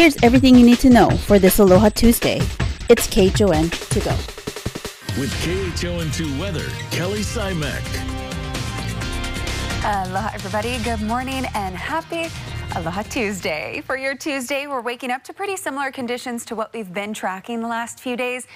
Here's everything you need to know for this Aloha Tuesday. It's KHON to go. With KHON2 weather, Kelly Simek. Aloha, everybody. Good morning and happy Aloha Tuesday. For your Tuesday, we're waking up to pretty similar conditions to what we've been tracking the last few days.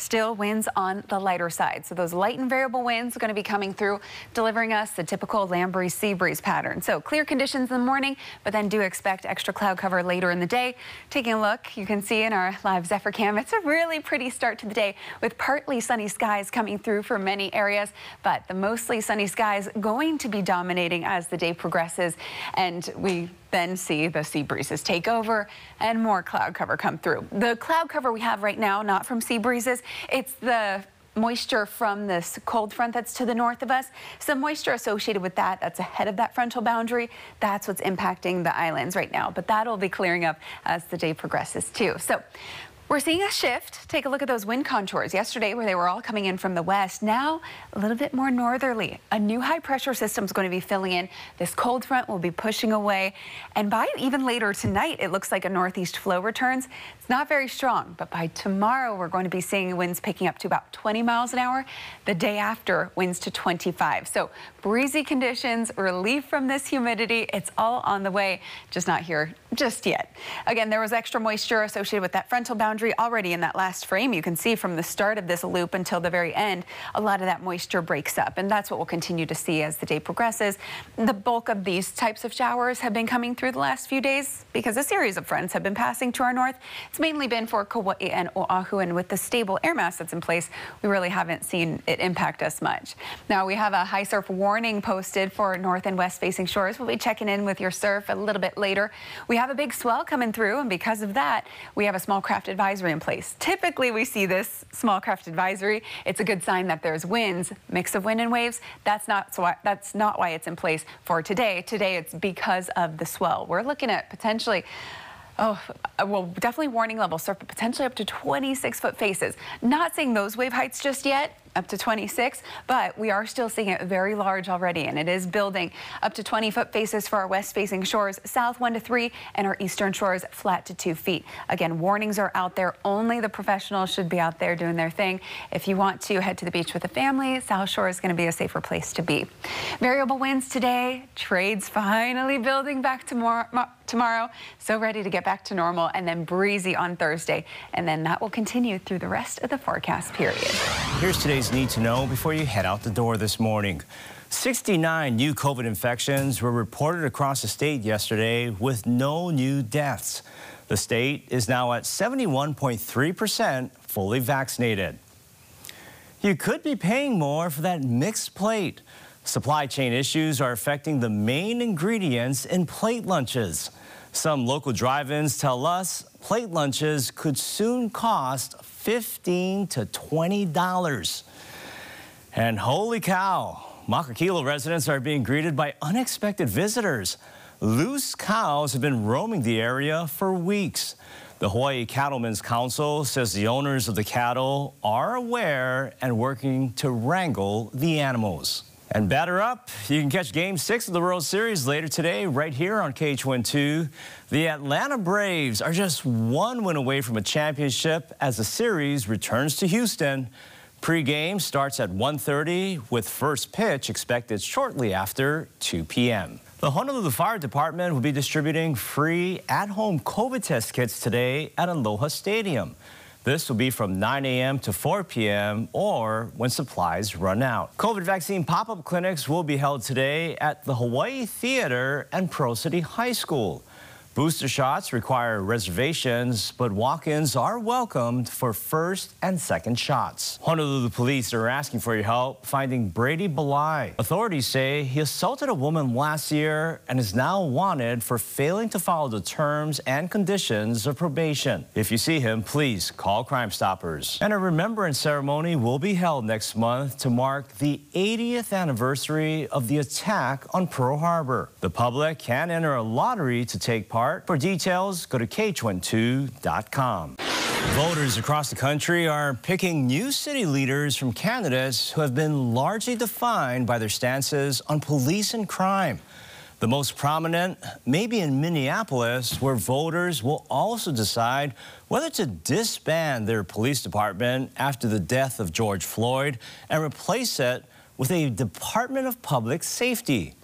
Still winds on the lighter side. So those light and variable winds are going to be coming through, delivering us the typical land breeze sea breeze pattern. So clear conditions in the morning, but then do expect extra cloud cover later in the day. Taking a look, you can see in our live Zephyr cam, it's a really pretty start to the day with partly sunny skies coming through for many areas, but the mostly sunny skies going to be dominating as the day progresses. And we then see the sea breezes take over and more cloud cover come through. The cloud cover we have right now, not from sea breezes, it's the moisture from this cold front that's to the north of us. Some moisture associated with that that's ahead of that frontal boundary. That's what's impacting the islands right now, but that'll be clearing up as the day progresses too. So we're seeing a shift. Take a look at those wind contours yesterday where they were all coming in from the west. Now a little bit more northerly. A new high pressure system is going to be filling in. This cold front will be pushing away. And by even later tonight, it looks like a northeast flow returns. It's not very strong, but by tomorrow, we're going to be seeing winds picking up to about 20 miles an hour. The day after, winds to 25. So breezy conditions, relief from this humidity. It's all on the way, just not here just yet. Again, there was extra moisture associated with that frontal boundary already in that last frame. You can see from the start of this loop until the very end, a lot of that moisture breaks up. And that's what we'll continue to see as the day progresses. The bulk of these types of showers have been coming through the last few days because a series of fronts have been passing to our north. It's mainly been for Kauai and Oahu. And with the stable air mass that's in place, we really haven't seen it impact us much. Now we have a high surf warning posted for north and west facing shores. We'll be checking in with your surf a little bit later. We have a big swell coming through, and because of that, we have a small craft advisory in place. Typically, we see this small craft advisory. It's a good sign that there's winds, mix of wind and waves. That's not so. That's not why it's in place for today. Today, it's because of the swell. We're looking at potentially. Oh, uh, well, definitely warning level surf, potentially up to 26 foot faces. Not seeing those wave heights just yet, up to 26, but we are still seeing it very large already, and it is building up to 20 foot faces for our west facing shores, south one to three, and our eastern shores flat to two feet. Again, warnings are out there. Only the professionals should be out there doing their thing. If you want to head to the beach with a family, South Shore is going to be a safer place to be. Variable winds today, trades finally building back tomorrow tomorrow. So ready to get back to normal and then breezy on Thursday. And then that will continue through the rest of the forecast period. Here's today's need to know before you head out the door this morning. 69 new COVID infections were reported across the state yesterday with no new deaths. The state is now at 71.3% fully vaccinated. You could be paying more for that mixed plate. Supply chain issues are affecting the main ingredients in plate lunches. Some local drive-ins tell us plate lunches could soon cost 15 to $20. And holy cow, Makakilo residents are being greeted by unexpected visitors. Loose cows have been roaming the area for weeks. The Hawaii Cattlemen's Council says the owners of the cattle are aware and working to wrangle the animals. And batter up, you can catch Game 6 of the World Series later today right here on KHON2. The Atlanta Braves are just one win away from a championship as the series returns to Houston. Pre-game starts at 1.30 with first pitch expected shortly after 2 p.m. The Honolulu Fire Department will be distributing free at-home COVID test kits today at Aloha Stadium. This will be from 9 a.m. to 4 p.m. or when supplies run out. COVID vaccine pop-up clinics will be held today at the Hawaii Theater and Pearl City High School. Booster shots require reservations, but walk-ins are welcomed for first and second shots. Honolulu police are asking for your help finding Brady Balai. Authorities say he assaulted a woman last year and is now wanted for failing to follow the terms and conditions of probation. If you see him, please call Crime Stoppers. And a remembrance ceremony will be held next month to mark the 80th anniversary of the attack on Pearl Harbor. The public can enter a lottery to take part part. For details, go to KHON2.com. Voters across the country are picking new city leaders from candidates who have been largely defined by their stances on police and crime. The most prominent, maybe in Minneapolis, where voters will also decide whether to disband their police department after the death of George Floyd and replace it with a Department of Public Safety.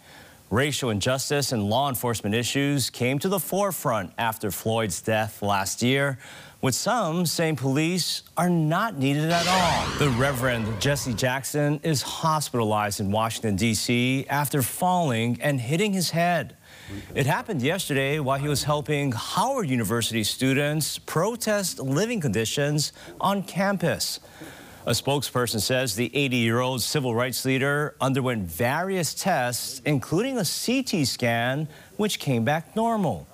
Racial injustice and law enforcement issues came to the forefront after Floyd's death last year, with some saying police are not needed at all. The Reverend Jesse Jackson is hospitalized in Washington, D.C. after falling and hitting his head. It happened yesterday while he was helping Howard University students protest living conditions on campus. A spokesperson says the 80-year-old civil rights leader underwent various tests, including a CT scan, which came back normal.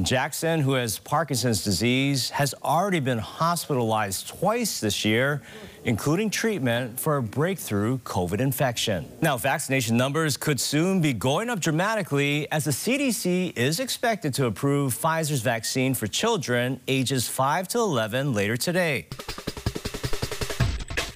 Jackson, who has Parkinson's disease, has already been hospitalized twice this year, including treatment for a breakthrough COVID infection. Now, vaccination numbers could soon be going up dramatically as the CDC is expected to approve Pfizer's vaccine for children ages 5 to 11 later today.